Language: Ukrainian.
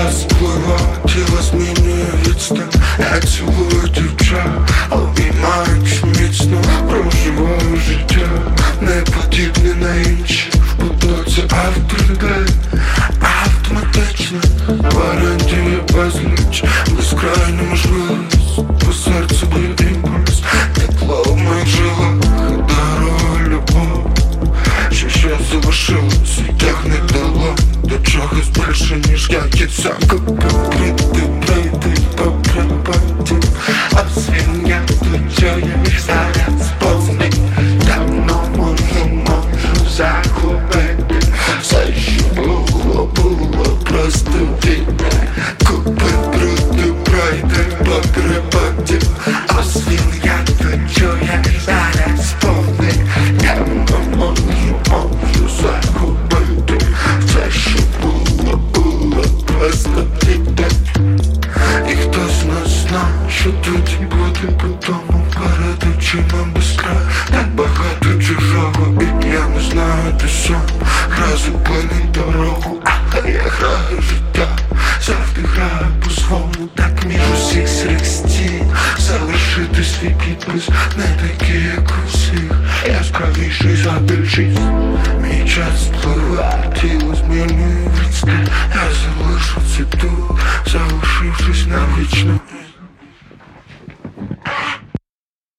Час спливає, тіло змінює відстань Я цілую дівчат, обіймаючи міцно. Проживаю життя, не подібне на інші. В потоці авторитет, автоматично. Варіантів безліч, безкрайня можливість. По серцю б'є імпульс, тепло в моїх жилах. Дарує любов що ще залишилось більше, ніж я є сам Прийти, прийти, поприпати А свиня тут що було і хтось нас знав, що тоді буде потом перед очима без краю Так багато чужого, і я не знаю, де сам Гра зупинить дорогу, а я граю життя. Завжди граю по-своєму, так між усіх серед стін. Залишити свій підпис, не такий, як у всіх. За більшість. Мій час спливає, тіло змінює відстань Я залишу це тут, залишившись навічно